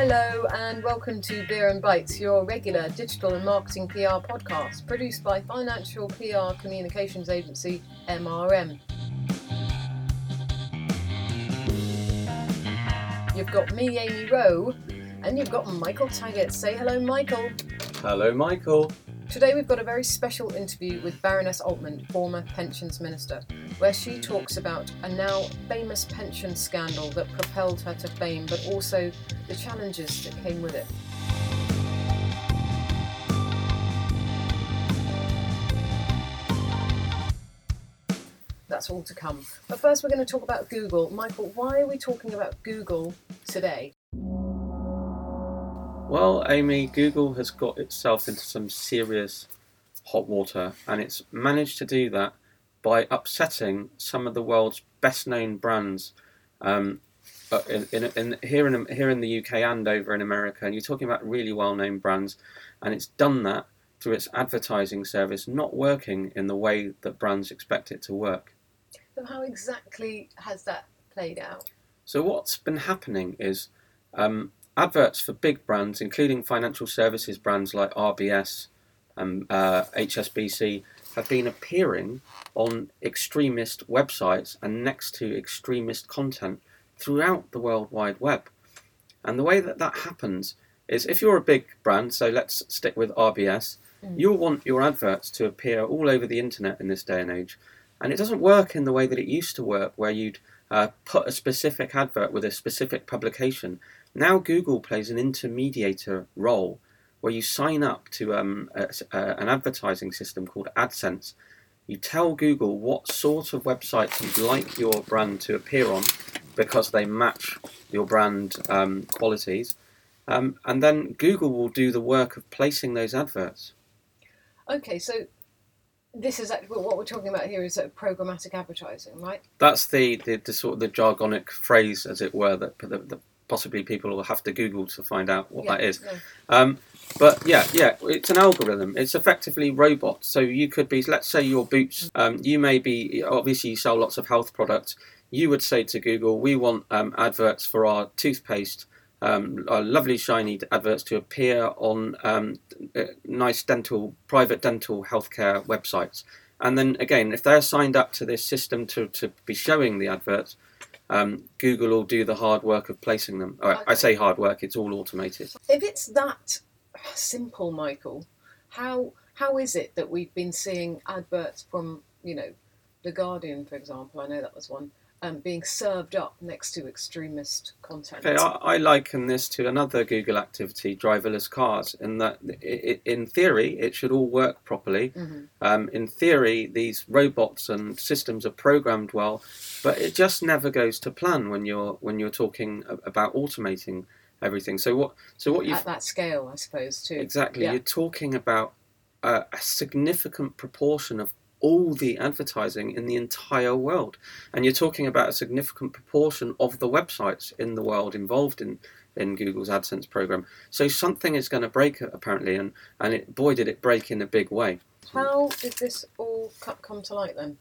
Hello and welcome to Beer and Bites, your regular digital and marketing PR podcast produced by financial PR communications agency MRM. You've got me, Amy Rowe, and you've got Michael Taggett. Say hello, Michael. Hello, Michael. Today we've got a very special interview with Baroness Altmann, former pensions minister, where she talks about a now famous pension scandal that propelled her to fame, but also the challenges that came with it. That's all to come. But first, we're going to talk about Google. Michael, why are we talking about Google today? Well, Amy, Google has got itself into some serious hot water, and it's managed to do that by upsetting some of the world's best known brands um, uh, in, in, in, here, in, here in the UK and over in America. And you're talking about really well known brands, and it's done that through its advertising service not working in the way that brands expect it to work. So, how exactly has that played out? So, what's been happening is um, adverts for big brands, including financial services brands like RBS and uh, HSBC, have been appearing on extremist websites and next to extremist content throughout the World Wide Web. And the way that that happens is if you're a big brand, so let's stick with RBS, mm. you'll want your adverts to appear all over the internet in this day and age. And it doesn't work in the way that it used to work, where you'd uh, put a specific advert with a specific publication. Now Google plays an intermediator role where you sign up to um, a, a, an advertising system called AdSense. You tell Google what sort of websites you'd like your brand to appear on because they match your brand um, qualities. Um, and then Google will do the work of placing those adverts. Okay, so this is actually what we're talking about here is uh, programmatic advertising, right? That's the, the, the, sort of the jargonic phrase, as it were, that, that possibly people will have to Google to find out what yeah, that is. Um, but yeah, yeah, it's an algorithm. It's effectively robots. So you could be, let's say, your Boots. Um, you may be obviously you sell lots of health products. You would say to Google, we want um, adverts for our toothpaste um, lovely shiny adverts to appear on um, uh, nice dental, private dental healthcare websites. And then again, if they're signed up to this system to, to be showing the adverts, um, Google will do the hard work of placing them. Okay. I say hard work; it's all automated. If it's that simple, Michael, how how is it that we've been seeing adverts from you know, the Guardian, for example? I know that was one um, being served up next to extremist content. Okay, I, I, liken this to another Google activity, driverless cars, in that it, in theory it should all work properly. Mm-hmm. Um, in theory, these robots and systems are programmed well, but it just never goes to plan when you're when you're talking about automating everything. So what? So what you at that scale, I suppose too. Exactly, yeah. you're talking about a significant proportion of all the advertising in the entire world. And you're talking about a significant proportion of the websites in the world involved in, in Google's AdSense program. So something is going to break apparently, and, and it, boy, did it break in a big way. How did this all come to light then?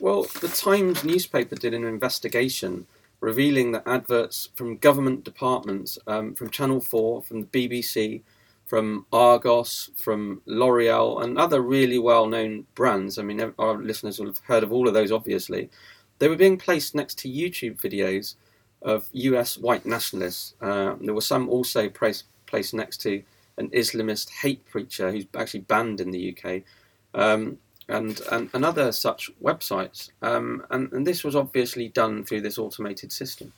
Well, the Times newspaper did an investigation revealing that adverts from government departments, um, from Channel 4, from the BBC, from Argos, from L'Oreal, and other really well known brands. I mean, our listeners will have heard of all of those, obviously. They were being placed next to YouTube videos of US white nationalists. Uh, there were some also placed, placed next to an Islamist hate preacher who's actually banned in the UK. Um, and, and, and other such websites. Um, and, and this was obviously done through this automated system.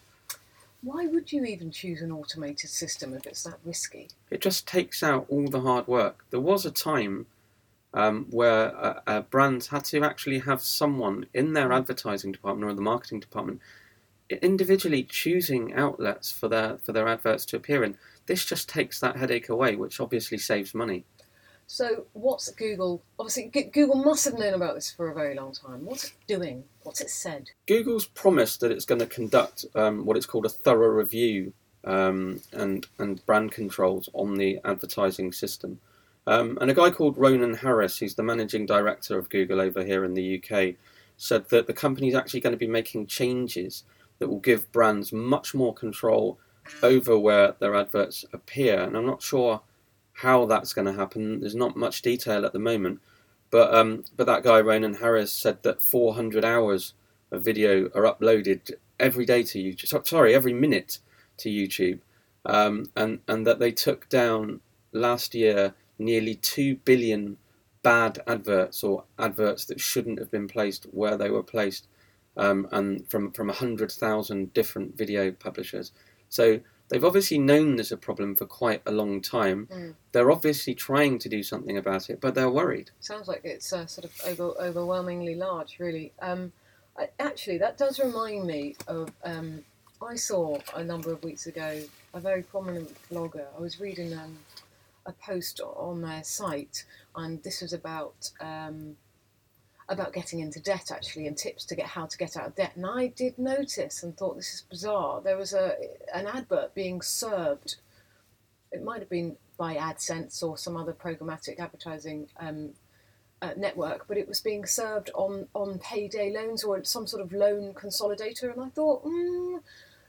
Why would you even choose an automated system if it's that risky? It just takes out all the hard work. There was a time um, where uh, uh, brands had to actually have someone in their advertising department or the marketing department individually choosing outlets for their for their adverts to appear in. This just takes that headache away, which obviously saves money. So, what's Google? Obviously, Google must have known about this for a very long time. What's it doing? What's it said? Google's promised that it's going to conduct um, what it's called a thorough review um, and and brand controls on the advertising system. Um, and a guy called Ronan Harris, who's the managing director of Google over here in the UK, said that the company is actually going to be making changes that will give brands much more control over where their adverts appear, and I'm not sure how that's going to happen. There's not much detail at the moment, but um, but that guy Ronan Harris said that 400 hours of video are uploaded every day to YouTube. Sorry, every minute to YouTube, um, and and that they took down last year nearly two billion bad adverts or adverts that shouldn't have been placed where they were placed, um, and from from hundred thousand different video publishers. So they've obviously known there's a problem for quite a long time. Mm. They're obviously trying to do something about it, but they're worried. Sounds like it's uh, sort of over, overwhelmingly large, really. Um, I, actually, that does remind me of. Um, I saw a number of weeks ago a very prominent blogger. I was reading um, a post on their site, and this was about um, about getting into debt actually, and tips to get how to get out of debt. And I did notice and thought this is bizarre. There was a an advert being served. It might have been by AdSense or some other programmatic advertising um, uh, network, but it was being served on on payday loans or some sort of loan consolidator. And I thought, mm,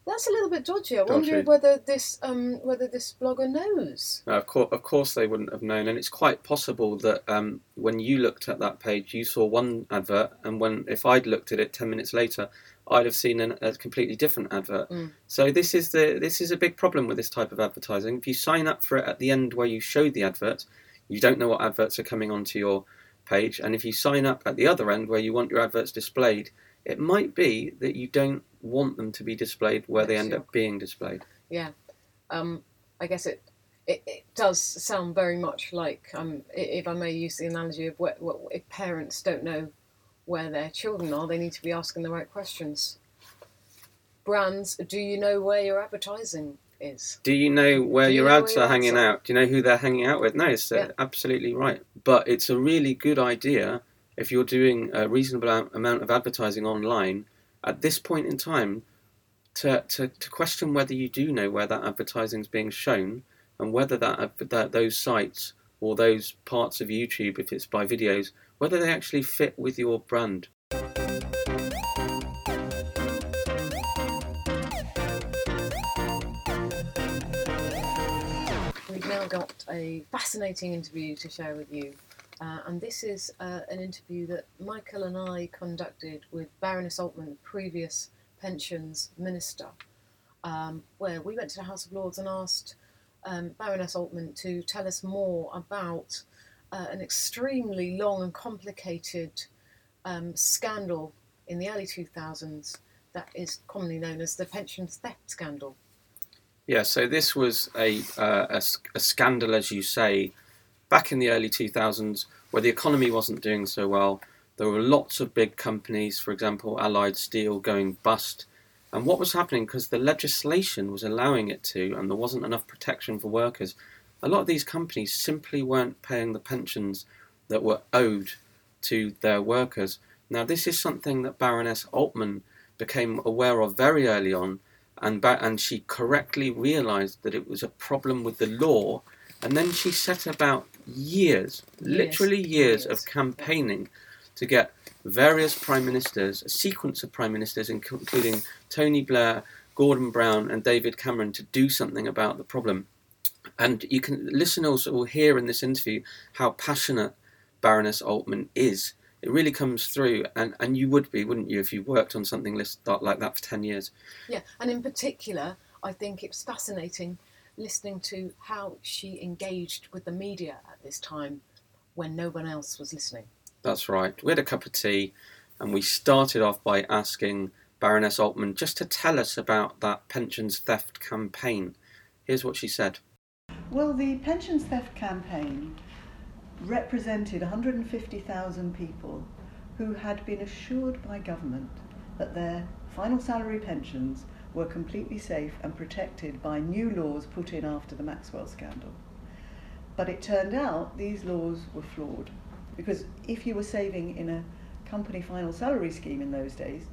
that's a little bit dodgy. I wonder Dodgy. whether this um, whether this blogger knows. Now, of course, of course, they wouldn't have known, and it's quite possible that um, when you looked at that page, you saw one advert, and when if I'd looked at it ten minutes later, I'd have seen an, a completely different advert. Mm. So this is the this is a big problem with this type of advertising. If you sign up for it at the end where you show the advert, you don't know what adverts are coming onto your page, and if you sign up at the other end where you want your adverts displayed, it might be that you don't want them to be displayed where they end up being displayed. Yeah, um, I guess it, it it does sound very much like um, if I may use the analogy of what, what if parents don't know where their children are, they need to be asking the right questions. Brands, do you know where your advertising is? Do you know where Do you your know ads where are hanging ads are? out? Do you know who they're hanging out with? No, it's uh, Yeah. absolutely right. But it's a really good idea if you're doing a reasonable amount of advertising online at this point in time to, to, to question whether you do know where that advertising is being shown and whether that, that those sites or those parts of YouTube, if it's by videos, whether they actually fit with your brand. We've now got a fascinating interview to share with you. Uh, and this is uh, an interview that Michael and I conducted with Baroness Altmann, previous pensions minister, um, where we went to the House of Lords and asked um, Baroness Altmann to tell us more about uh, an extremely long and complicated um, scandal in the early 2000s that is commonly known as the pensions theft scandal. Yeah, so this was a, uh, a, a scandal, as you say, back in the early 2000s where the economy wasn't doing so well. There were lots of big companies, for example, Allied Steel, going bust. And what was happening, because the legislation was allowing it to, and there wasn't enough protection for workers, a lot of these companies simply weren't paying the pensions that were owed to their workers. Now, this is something that Baroness Altmann became aware of very early on, and ba- and she correctly realised that it was a problem with the law, and then she set about years, literally years, years, of campaigning to get various prime ministers, a sequence of prime ministers, including Tony Blair, Gordon Brown, and David Cameron, to do something about the problem. And you can listeners will hear in this interview how passionate Baroness Altmann is. It really comes through, and, and you would be, wouldn't you, if you worked on something like that for ten years? Yeah, and in particular, I think it's fascinating listening to how she engaged with the media at this time when no one else was listening. That's right. We had a cup of tea, and we started off by asking Baroness Altmann just to tell us about that pensions theft campaign. Here's what she said. Well, the pensions theft campaign represented 150,000 people who had been assured by government that their final salary pensions were completely safe and protected by new laws put in after the Maxwell scandal. But it turned out these laws were flawed because if you were saving in a company final salary scheme in those days,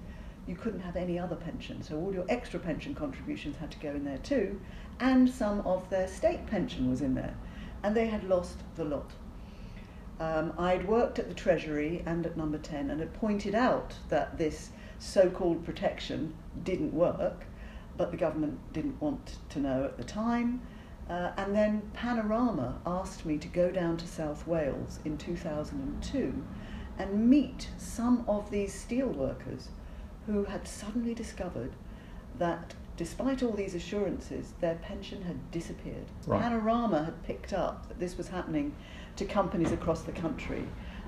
you couldn't have any other pension. So all your extra pension contributions had to go in there too, and some of their state pension was in there, and they had lost the lot. Um, I'd worked at the Treasury and at Number 10 and had pointed out that this so called protection didn't work. But the government didn't want to know at the time. Uh, and then Panorama asked me to go down to South Wales in 2002 and meet some of these steel workers who had suddenly discovered that despite all these assurances, their pension had disappeared. Right. Panorama had picked up that this was happening to companies across the country.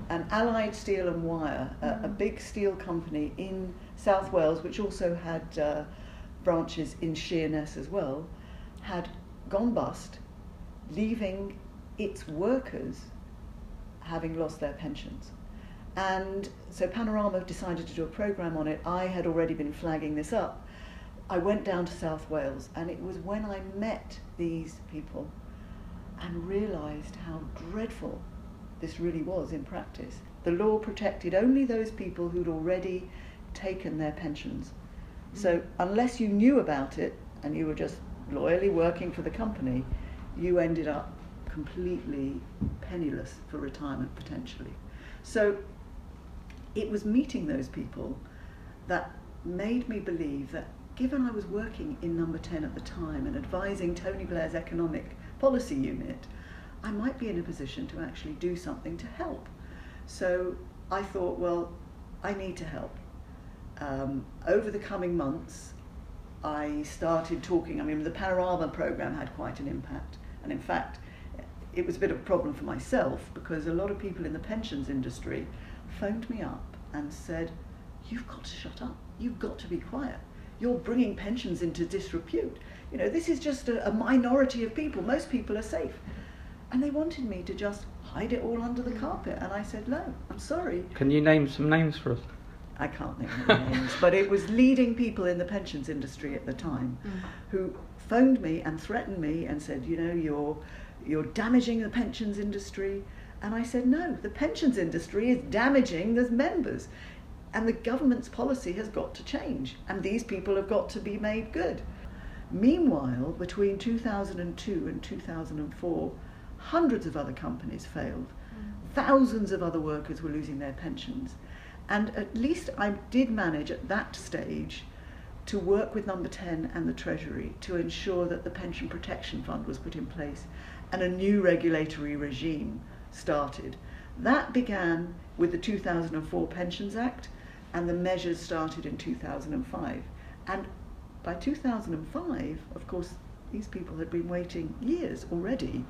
And Allied Steel and Wire, a, a big steel company in South Wales, which also had uh, branches in Sheerness as well, had gone bust, leaving its workers having lost their pensions. And so Panorama decided to do a program on it. I had already been flagging this up. I went down to South Wales, and it was when I met these people and realised how dreadful this really was in practice. The law protected only those people who'd already taken their pensions. So, unless you knew about it and you were just loyally working for the company, you ended up completely penniless for retirement potentially. So, it was meeting those people that made me believe that given I was working in number 10 at the time and advising Tony Blair's economic policy unit, I might be in a position to actually do something to help. So I thought, well, I need to help. Um, over the coming months, I started talking. I mean, the Panorama program had quite an impact, and in fact, it was a bit of a problem for myself because a lot of people in the pensions industry phoned me up and said, You've got to shut up. You've got to be quiet. You're bringing pensions into disrepute. You know, this is just a, a minority of people. Most people are safe. And they wanted me to just hide it all under the carpet. And I said, No, I'm sorry. Can you name some names for us? I can't name the names, but it was leading people in the pensions industry at the time mm. who phoned me and threatened me and said, you know, you're you're damaging the pensions industry. And I said, no, the pensions industry is damaging the members. And the government's policy has got to change. And these people have got to be made good. Meanwhile, between 2002 and 2004, hundreds of other companies failed. Mm. Thousands of other workers were losing their pensions. And at least I did manage at that stage to work with Number 10 and the Treasury to ensure that the Pension Protection Fund was put in place and a new regulatory regime started. That began with the 2004 Pensions Act and the measures started in 2005. And by 2005, of course, these people had been waiting years already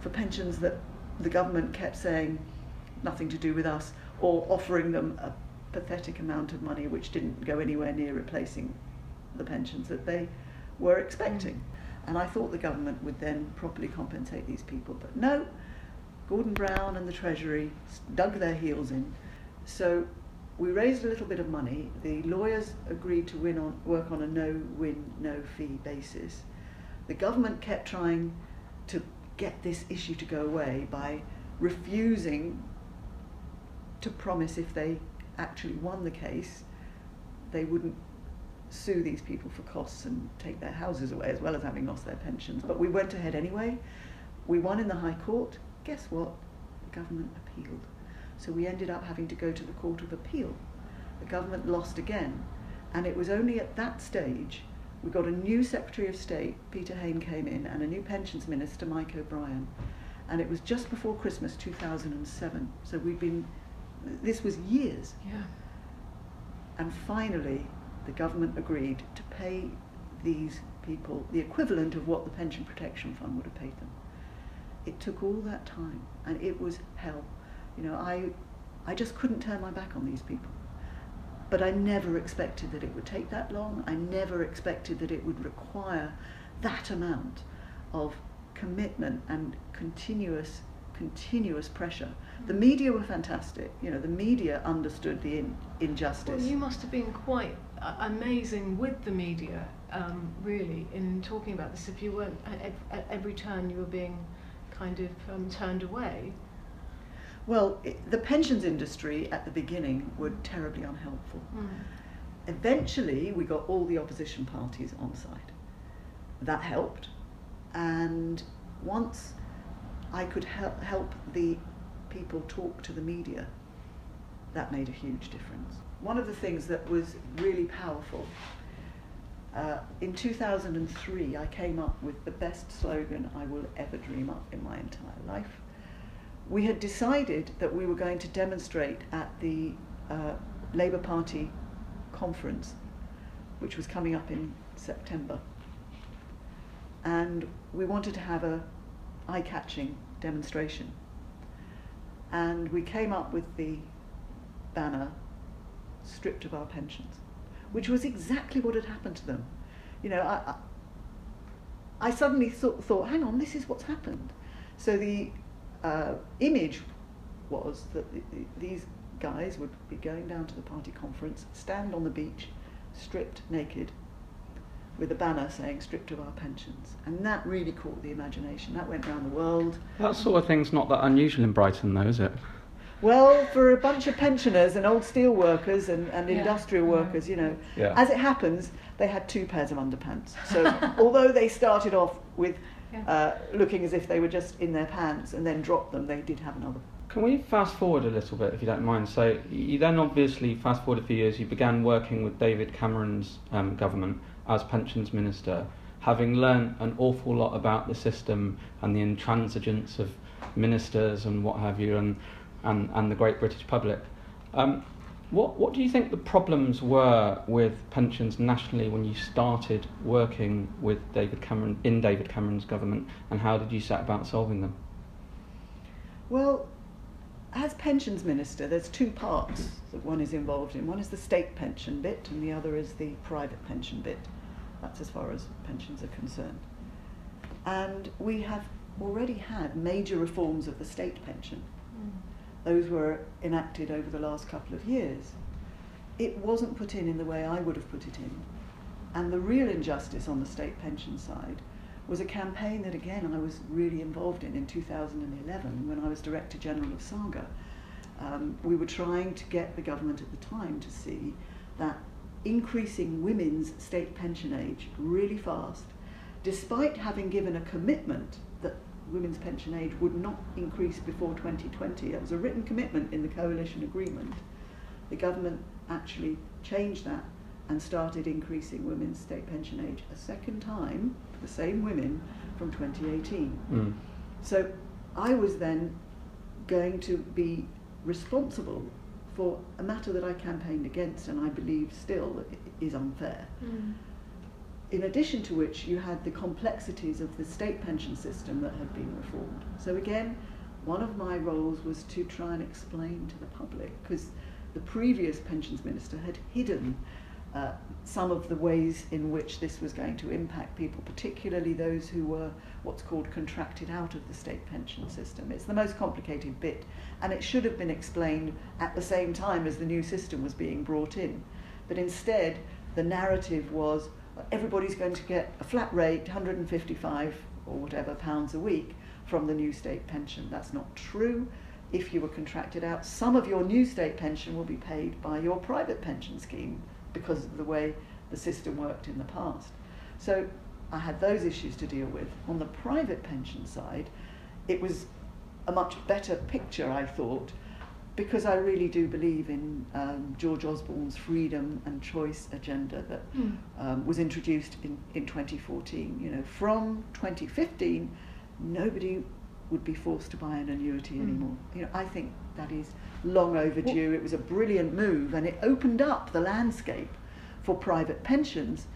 for pensions that the government kept saying nothing to do with us or offering them a pathetic amount of money which didn't go anywhere near replacing the pensions that they were expecting. Mm. And I thought the government would then properly compensate these people, but no, Gordon Brown and the Treasury dug their heels in. So we raised a little bit of money. The lawyers agreed to win on, work on a no-win, no-fee basis. The government kept trying to get this issue to go away by refusing to promise if they actually won the case, they wouldn't sue these people for costs and take their houses away as well as having lost their pensions. But we went ahead anyway. We won in the High Court. Guess what? The government appealed. So we ended up having to go to the Court of Appeal. The government lost again. And it was only at that stage we got a new Secretary of State, Peter Hain came in, and a new Pensions Minister, Mike O'Brien. And it was just before Christmas 2007. So we'd been, this was years. Yeah. And finally, the government agreed to pay these people the equivalent of what the Pension Protection Fund would have paid them. It took all that time, and it was hell. You know, I, I just couldn't turn my back on these people. But I never expected that it would take that long. I never expected that it would require that amount of commitment and continuous, continuous pressure. The media were fantastic. You know, the media understood the in, injustice. Well, you must have been quite uh, amazing with the media, um, really, in talking about this. If you weren't at, at every turn, you were being kind of um, turned away. Well, it, the pensions industry at the beginning were terribly unhelpful. Eventually, we got all the opposition parties on side. That helped. And once I could hel- help the people talk to the media, that made a huge difference. One of the things that was really powerful Uh, in 2003, I came up with the best slogan I will ever dream up in my entire life. We had decided that we were going to demonstrate at the uh, Labour Party conference, which was coming up in September. And we wanted to have a eye-catching demonstration. And we came up with the banner, stripped of our pensions which was exactly what had happened to them. You know, I, I, I suddenly thought, thought, hang on, this is what's happened. So the uh, image was that the, the, these guys would be going down to the party conference, stand on the beach, stripped naked, with a banner saying stripped of our pensions. And that really caught the imagination. That went around the world. That sort of thing's not that unusual in Brighton, though, is it? Well, for a bunch of pensioners and old steel workers and, and Yeah. industrial workers, you know, Yeah. as it happens, they had two pairs of underpants. So although they started off with Yeah. uh, looking as if they were just in their pants and then dropped them, they did have another. Can we fast forward a little bit, if you don't mind? So you then obviously fast forward a few years. You began working with David Cameron's um, government as pensions minister, having learned an awful lot about the system and the intransigence of ministers and what have you, and and, and the great British public. Um, what what do you think the problems were with pensions nationally when you started working with David Cameron in David Cameron's government, and how did you set about solving them? Well, as pensions minister, there's two parts that one is involved in. One is the state pension bit, and the other is the private pension bit. That's as far as pensions are concerned. And we have already had major reforms of the state pension. Mm. Those were enacted over the last couple of years. It wasn't put in in the way I would have put it in. And the real injustice on the state pension side was a campaign that, again, I was really involved in in 2011 when I was Director General of Saga. Um, we were trying to get the government at the time to see that increasing women's state pension age really fast, despite having given a commitment that women's pension age would not increase before 2020. It was a written commitment in the coalition agreement. The government actually changed that and started increasing women's state pension age a second time, the same women, from 2018. Mm. So I was then going to be responsible for a matter that I campaigned against and I believe still is unfair. In addition to which, you had the complexities of the state pension system that had been reformed. So, again, one of my roles was to try and explain to the public, because the previous pensions minister had hidden uh, some of the ways in which this was going to impact people, particularly those who were what's called contracted out of the state pension system. It's the most complicated bit, and it should have been explained at the same time as the new system was being brought in. But instead, the narrative was everybody's going to get a flat rate, 155 or whatever pounds a week from the new state pension. That's not true. If you were contracted out, some of your new state pension will be paid by your private pension scheme because of the way the system worked in the past. So I had those issues to deal with. On the private pension side, it was a much better picture, I thought, because I really do believe in um, George Osborne's freedom and choice agenda that um, was introduced in, in 2014. You know, from 2015, nobody would be forced to buy an annuity Mm. anymore. You know, I think that is long overdue. It was a brilliant move, and it opened up the landscape for private pensions.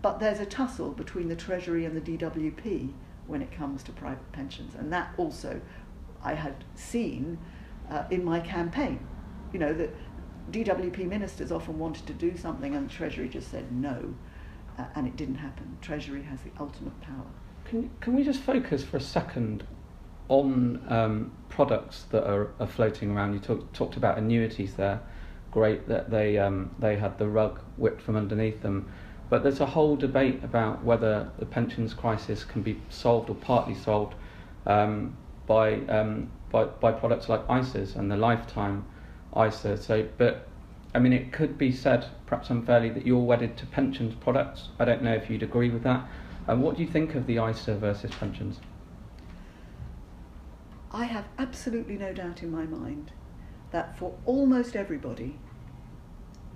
But there's a tussle between the Treasury and the DWP when it comes to private pensions, and that also I had seen uh, in my campaign. You know, that DWP ministers often wanted to do something, and the Treasury just said no, uh, and it didn't happen. Treasury has the ultimate power. Can, can we just focus for a second on um, products that are, are floating around? You talk, talked about annuities there. Great that they, um, they had the rug whipped from underneath them. But there's a whole debate about whether the pensions crisis can be solved or partly solved um, by, um, by, by products like ISAs and the lifetime ISA. So, but I mean, it could be said, perhaps unfairly, that you're wedded to pensions products. I don't know if you'd agree with that. And what do you think of the ISA versus pensions? I have absolutely no doubt in my mind that for almost everybody,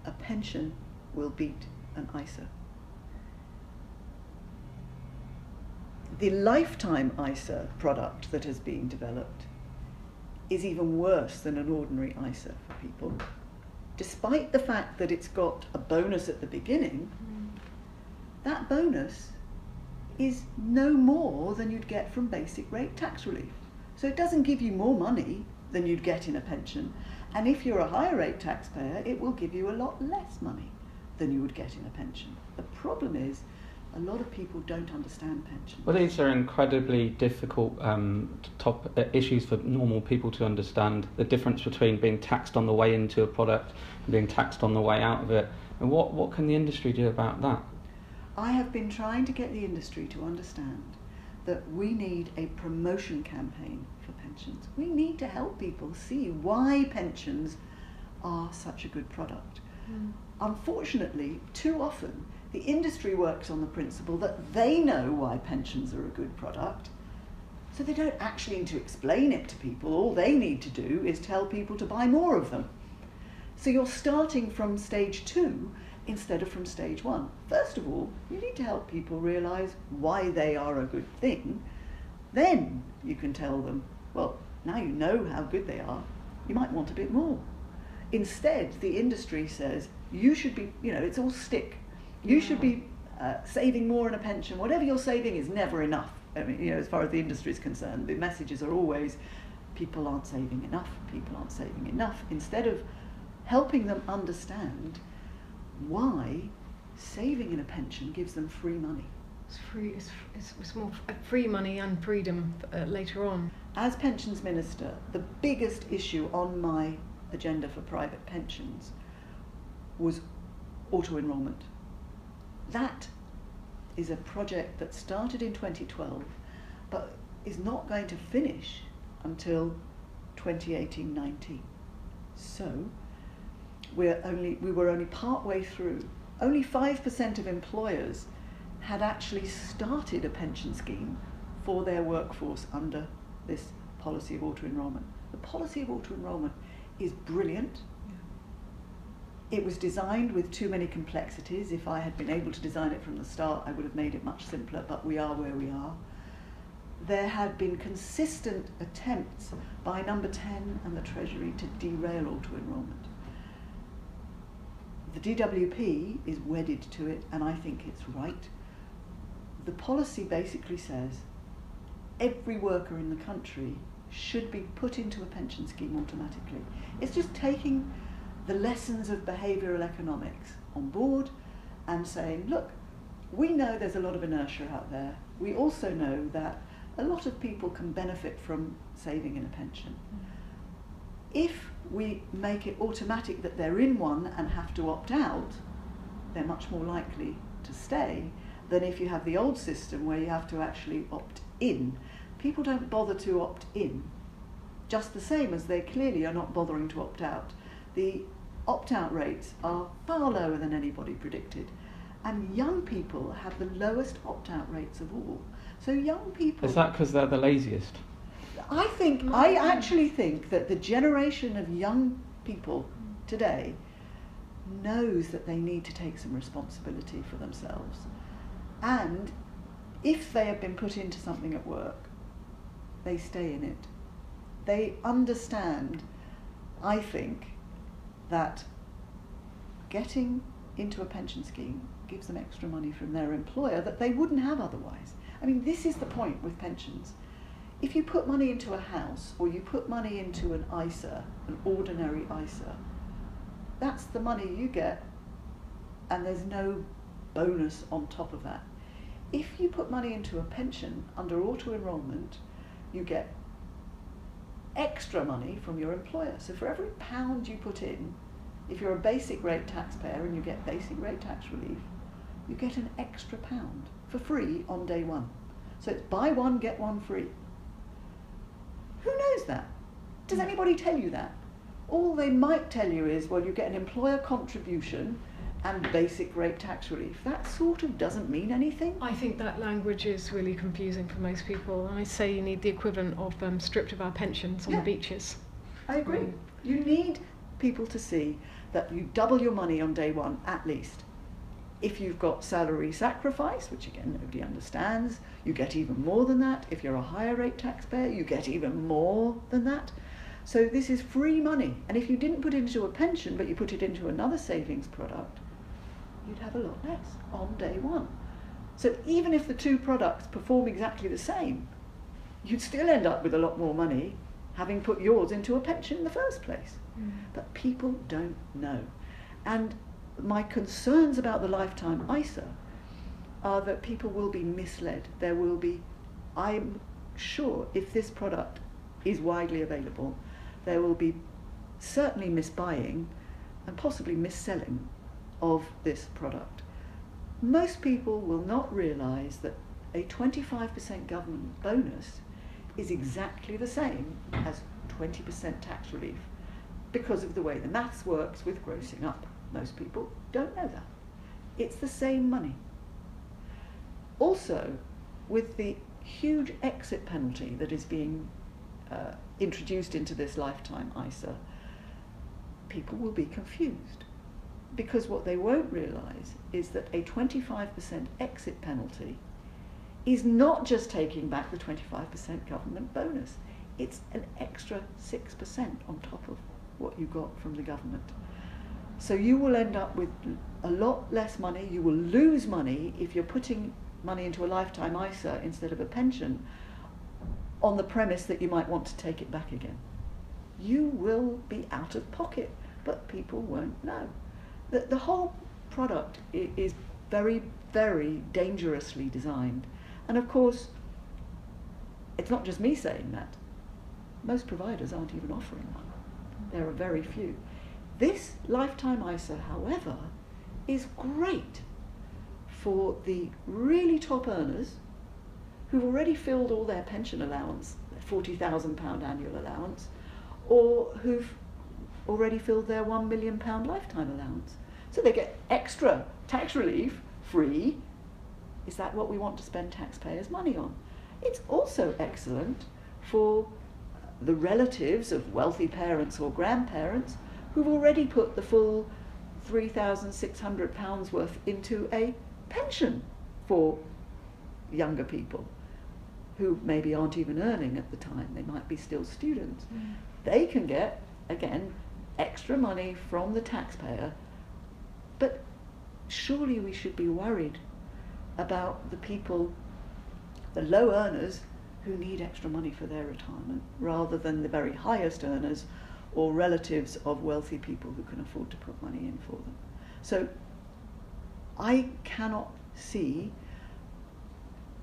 a pension will beat an ISA. the lifetime ISA product that has been developed is even worse than an ordinary ISA for people. Despite the fact that it's got a bonus at the beginning, mm. that bonus is no more than you'd get from basic rate tax relief. So it doesn't give you more money than you'd get in a pension. And if you're a higher rate taxpayer, it will give you a lot less money than you would get in a pension. The problem is a lot of people don't understand pensions. Well, these are incredibly difficult um, top uh, issues for normal people to understand. The difference between being taxed on the way into a product and being taxed on the way out of it. And what, what can the industry do about that? I have been trying to get the industry to understand that we need a promotion campaign for pensions. We need to help people see why pensions are such a good product. Mm. Unfortunately, too often the industry works on the principle that they know why pensions are a good product, so they don't actually need to explain it to people. All they need to do is tell people to buy more of them. So you're starting from stage two instead of from stage one. First of all, you need to help people realize why they are a good thing. Then you can tell them, well, now you know how good they are, you might want a bit more. Instead, the industry says, you should be, you know, it's all stick. You should be uh, saving more in a pension. Whatever you're saving is never enough. I mean, you know, as far as the industry is concerned, the messages are always people aren't saving enough, people aren't saving enough, instead of helping them understand why saving in a pension gives them free money. It's free. It's, it's, it's more free money and freedom uh, later on. As pensions minister, the biggest issue on my agenda for private pensions was auto enrolment. That is a project that started in 2012 but is not going to finish until 2018-19. So we're only, we were only part way through. Only 5% of employers had actually started a pension scheme for their workforce under this policy of auto enrolment. The policy of auto enrolment is brilliant it was designed with too many complexities. If I had been able to design it from the start, I would have made it much simpler, but we are where we are. There had been consistent attempts by Number 10 and the Treasury to derail auto enrolment. The DWP is wedded to it, and I think it's right. The policy basically says every worker in the country should be put into a pension scheme automatically. It's just taking the lessons of behavioural economics on board and saying, look, we know there's a lot of inertia out there. We also know that a lot of people can benefit from saving in a pension. Mm. If we make it automatic that they're in one and have to opt out, they're much more likely to stay than if you have the old system where you have to actually opt in. People don't bother to opt in, just the same as they clearly are not bothering to opt out. The opt-out rates are far lower than anybody predicted. And young people have the lowest opt-out rates of all. So young people... Is that because they're the laziest? I think, I actually think that the generation of young people today knows that they need to take some responsibility for themselves. And if they have been put into something at work, they stay in it. They understand, I think, that getting into a pension scheme gives them extra money from their employer that they wouldn't have otherwise. I mean, this is the point with pensions. If you put money into a house or you put money into an ISA, an ordinary ISA, that's the money you get and there's no bonus on top of that. If you put money into a pension under auto enrolment, you get extra money from your employer. So for every pound you put in, if you're a basic rate taxpayer and you get basic rate tax relief, you get an extra pound for free on day one. So it's buy one, get one free. Who knows that? Does anybody tell you that? All they might tell you is, well, you get an employer contribution and basic rate tax relief. That sort of doesn't mean anything. I think that language is really confusing for most people. I say you need the equivalent of um, stripped of our pensions on yeah. the beaches. I agree. Um, you need people to see that you double your money on day one at least. If you've got salary sacrifice, which again nobody understands, you get even more than that. If you're a higher rate taxpayer, you get even more than that. So this is free money. And if you didn't put it into a pension, but you put it into another savings product, you'd have a lot less on day one. So even if the two products perform exactly the same, you'd still end up with a lot more money having put yours into a pension in the first place. Mm. But people don't know. And my concerns about the lifetime ISA are that people will be misled. There will be, I'm sure, if this product is widely available, there will be certainly misbuying and possibly misselling of this product. Most people will not realise that a 25% government bonus is exactly the same as 20% tax relief because of the way the maths works with grossing up. Most people don't know that. It's the same money. Also, with the huge exit penalty that is being uh, introduced into this lifetime ISA, people will be confused. Because what they won't realise is that a 25% exit penalty is not just taking back the 25% government bonus, it's an extra 6% on top of what you got from the government. So you will end up with a lot less money. You will lose money if you're putting money into a lifetime ISA instead of a pension on the premise that you might want to take it back again. You will be out of pocket, but people won't know. The, the whole product is very, very dangerously designed. And of course, it's not just me saying that. Most providers aren't even offering one. There are very few. This lifetime ISA, however, is great for the really top earners who've already filled all their pension allowance, their £40,000 annual allowance, or who've already filled their £1 million lifetime allowance. So they get extra tax relief, free. Is that what we want to spend taxpayers' money on? It's also excellent for the relatives of wealthy parents or grandparents who've already put the full £3,600 worth into a pension for younger people who maybe aren't even earning at the time, they might be still students. Mm. They can get, again, extra money from the taxpayer, but surely we should be worried about the people, the low earners, who need extra money for their retirement, rather than the very highest earners or relatives of wealthy people who can afford to put money in for them. So I cannot see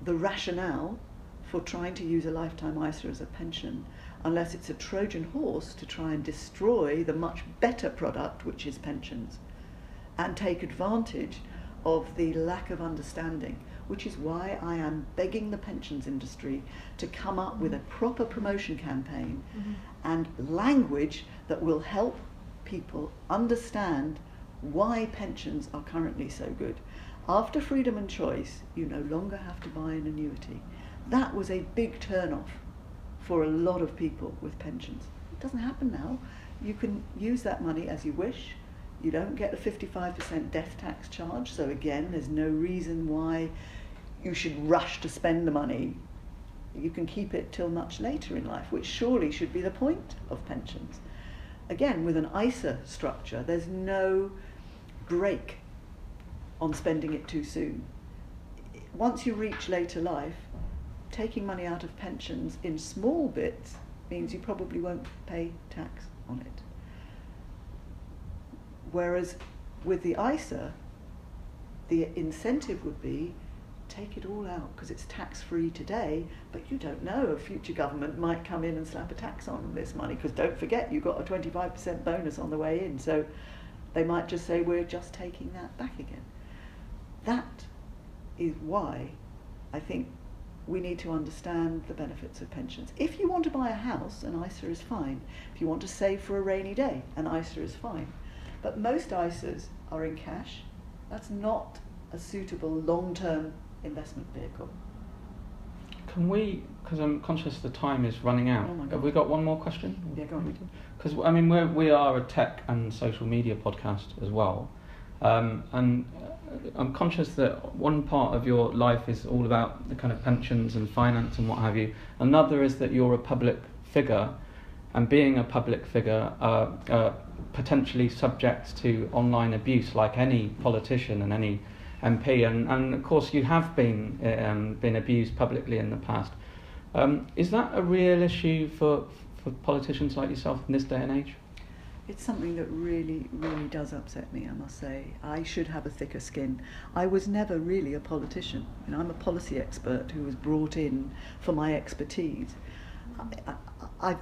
the rationale for trying to use a lifetime ISA as a pension unless it's a Trojan horse to try and destroy the much better product, which is pensions, and take advantage of the lack of understanding, which is why I am begging the pensions industry to come up with a proper promotion campaign mm-hmm. and language that will help people understand why pensions are currently so good. After freedom and choice, you no longer have to buy an annuity. That was a big turn-off for a lot of people with pensions. It doesn't happen now. You can use that money as you wish. You don't get a 55% death tax charge, so again, there's no reason why you should rush to spend the money. You can keep it till much later in life, which surely should be the point of pensions. Again, with an ISA structure, there's no break on spending it too soon. Once you reach later life, taking money out of pensions in small bits means you probably won't pay tax on it. Whereas with the ISA, the incentive would be take it all out because it's tax free today, but you don't know a future government might come in and slap a tax on this money because don't forget you got a 25% bonus on the way in. So they might just say we're just taking that back again. That is why I think we need to understand the benefits of pensions. If you want to buy a house, an ISA is fine. If you want to save for a rainy day, an ISA is fine. But most ISAs are in cash. That's not a suitable long-term investment vehicle. Can we, because I'm conscious the time is running out, oh have we got one more question? Yeah, go on. Because, I mean, we're, we are a tech and social media podcast as well. Um, and I'm conscious that one part of your life is all about the kind of pensions and finance and what have you. Another is that you're a public figure, and being a public figure, uh, uh, potentially subject to online abuse, like any politician and any MP. And, and of course, you have been um, been abused publicly in the past. Um, is that a real issue for for politicians like yourself in this day and age? It's something that really, really does upset me, I must say. I should have a thicker skin. I was never really a politician. You know, I'm a policy expert who was brought in for my expertise. I, I, I've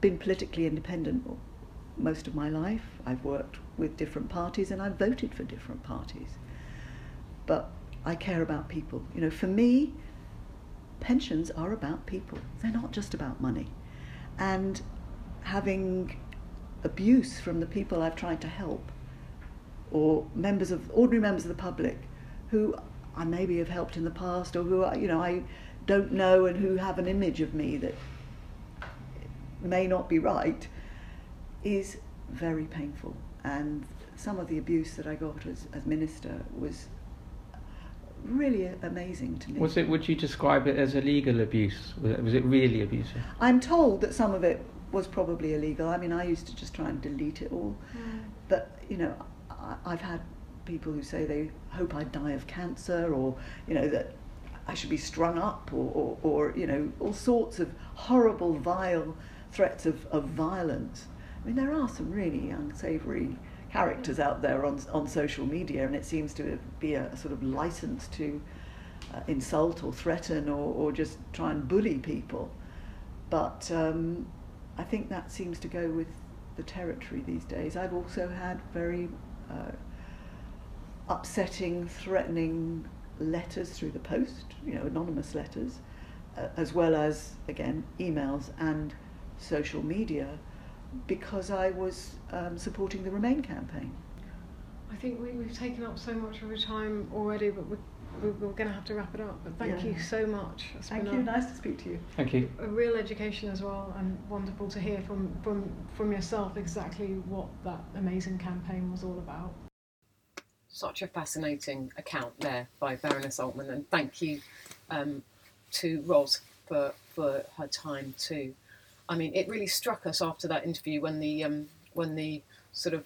been politically independent most of my life. I've worked with different parties and I've voted for different parties. But I care about people. You know, for me, pensions are about people. They're not just about money. And having abuse from the people I've tried to help, or members of ordinary members of the public, who I maybe have helped in the past, or who you know I don't know and who have an image of me that may not be right, is very painful. And some of the abuse that I got as, as minister was really amazing to me. Was it? Would you describe it as illegal abuse? Was it, really abusive? I'm told that some of it was probably illegal. I mean, I used to just try and delete it all. Mm. But, you know, I, I've had people who say they hope I die of cancer or, you know, that I should be strung up or, or, or you know, all sorts of horrible, vile threats of, of violence. I mean, there are some really unsavoury characters out there on, on social media, and it seems to be a, sort of license to uh, insult or threaten or, or just try and bully people. But um, I think that seems to go with the territory these days. I've also had very uh, upsetting, threatening letters through the post, you know, anonymous letters, uh, as well as, again, emails and social media because I was um, supporting the Remain campaign. I think we, have taken up so much of your time already, but we're, we're, we're going to have to wrap it up. But thank yeah. you so much. It's thank you. A, nice to speak to you. Thank you. A real education as well, and wonderful to hear from, from, from yourself exactly what that amazing campaign was all about. Such a fascinating account there by Baroness Altmann, and thank you um, to Ros for, for her time too. I mean, it really struck us after that interview when the um, when the sort of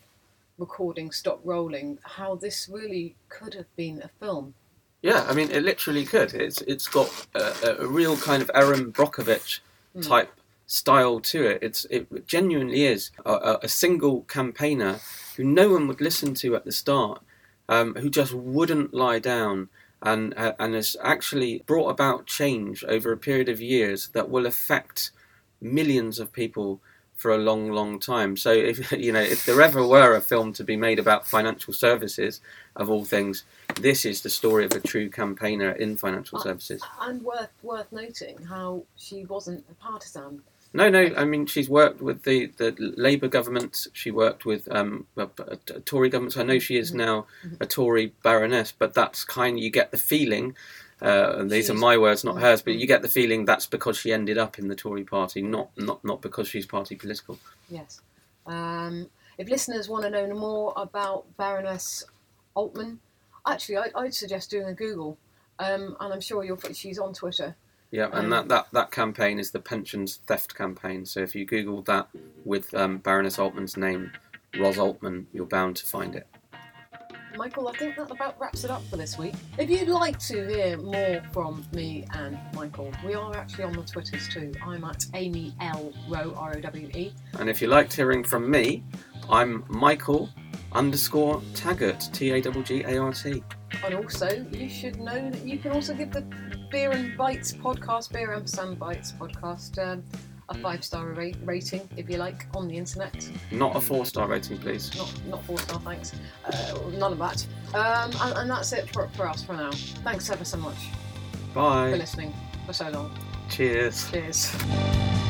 recording stopped rolling how this really could have been a film. Yeah, I mean, it literally could. It's it's got a, a real kind of Erin Brockovich mm. type style to it. It's it genuinely is a, a, single campaigner who no one would listen to at the start, um, who just wouldn't lie down. And, uh, and has actually brought about change over a period of years that will affect millions of people for a long, long time. So if you know, if there ever were a film to be made about financial services, of all things, this is the story of a true campaigner in financial uh, services. And worth worth noting how she wasn't a partisan. No, no. I mean, she's worked with the, the Labour government. She worked with um, a, a, Tory government. So I know she is mm-hmm. now mm-hmm. a Tory baroness, but that's kind. Of, you get the feeling uh, and these she's, are my words, not hers. But you get the feeling that's because she ended up in the Tory party, not not not because she's party political. Yes. Um, if listeners want to know more about Baroness Altmann, actually, I, would suggest doing a Google, um, and I'm sure you'll. She's on Twitter. Yeah, and um, that, that, that campaign is the pensions theft campaign. So if you Google that with um, Baroness Altmann's name, Ros Altmann, you're bound to find it. Michael, I think that about wraps it up for this week. If you'd like to hear more from me and Michael, we are actually on the Twitters too. I'm at Amy L. Rowe, R O W E. And if you liked hearing from me, I'm Michael underscore Taggart, T A G G A R T. And also, you should know that you can also give the Beer and Bites podcast, Beer and Sun Bites podcast, um, a five star ra- rating if you like on the internet. Not a four star rating, please. Not not four star, thanks. Uh, none of that. Um, and, and, that's it for, for us for now. Thanks ever so much. Bye. For listening for so long. Cheers. Cheers.